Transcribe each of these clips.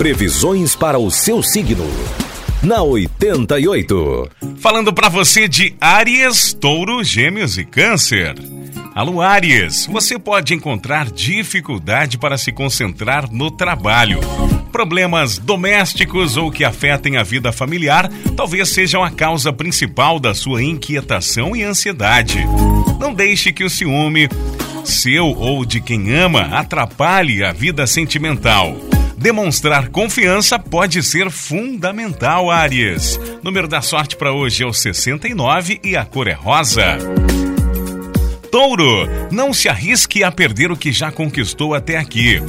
Previsões para o seu signo. Na 88. Falando para você de Áries, Touro, Gêmeos e Câncer. Alô Áries, você pode encontrar dificuldade para se concentrar no trabalho. Problemas domésticos ou que afetem a vida familiar talvez sejam a causa principal da sua inquietação e ansiedade. Não deixe que o ciúme, seu ou de quem ama, atrapalhe a vida sentimental. Demonstrar confiança pode ser fundamental, Aries. Número da sorte para hoje é o 69 e a cor é rosa. Touro, não se arrisque a perder o que já conquistou até aqui.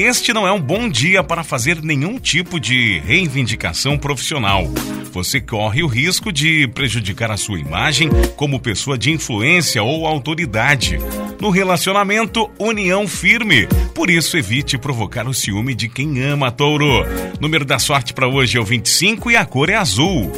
Este não é um bom dia para fazer nenhum tipo de reivindicação profissional. Você corre o risco de prejudicar a sua imagem como pessoa de influência ou autoridade. No relacionamento, união firme. Por isso, evite provocar o ciúme de quem ama, touro. Número da sorte para hoje é o 25 e a cor é azul.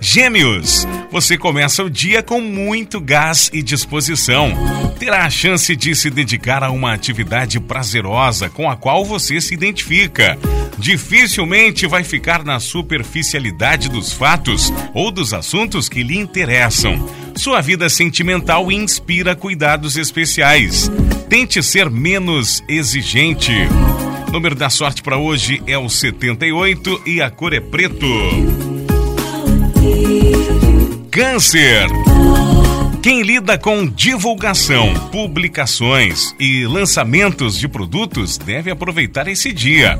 Gêmeos, você começa o dia com muito gás e disposição. Terá a chance de se dedicar a uma atividade prazerosa com a qual você se identifica. Dificilmente vai ficar na superficialidade dos fatos ou dos assuntos que lhe interessam. Sua vida sentimental inspira cuidados especiais. Tente ser menos exigente. Número da sorte para hoje é o 78 e a cor é preto. Câncer. Quem lida com divulgação, publicações e lançamentos de produtos deve aproveitar esse dia.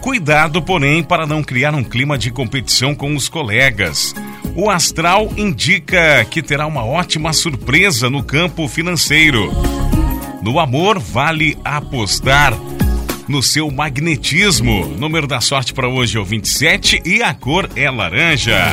Cuidado, porém, para não criar um clima de competição com os colegas. O astral indica que terá uma ótima surpresa no campo financeiro. No amor, vale apostar no seu magnetismo. Número da sorte para hoje é o 27 e a cor é laranja.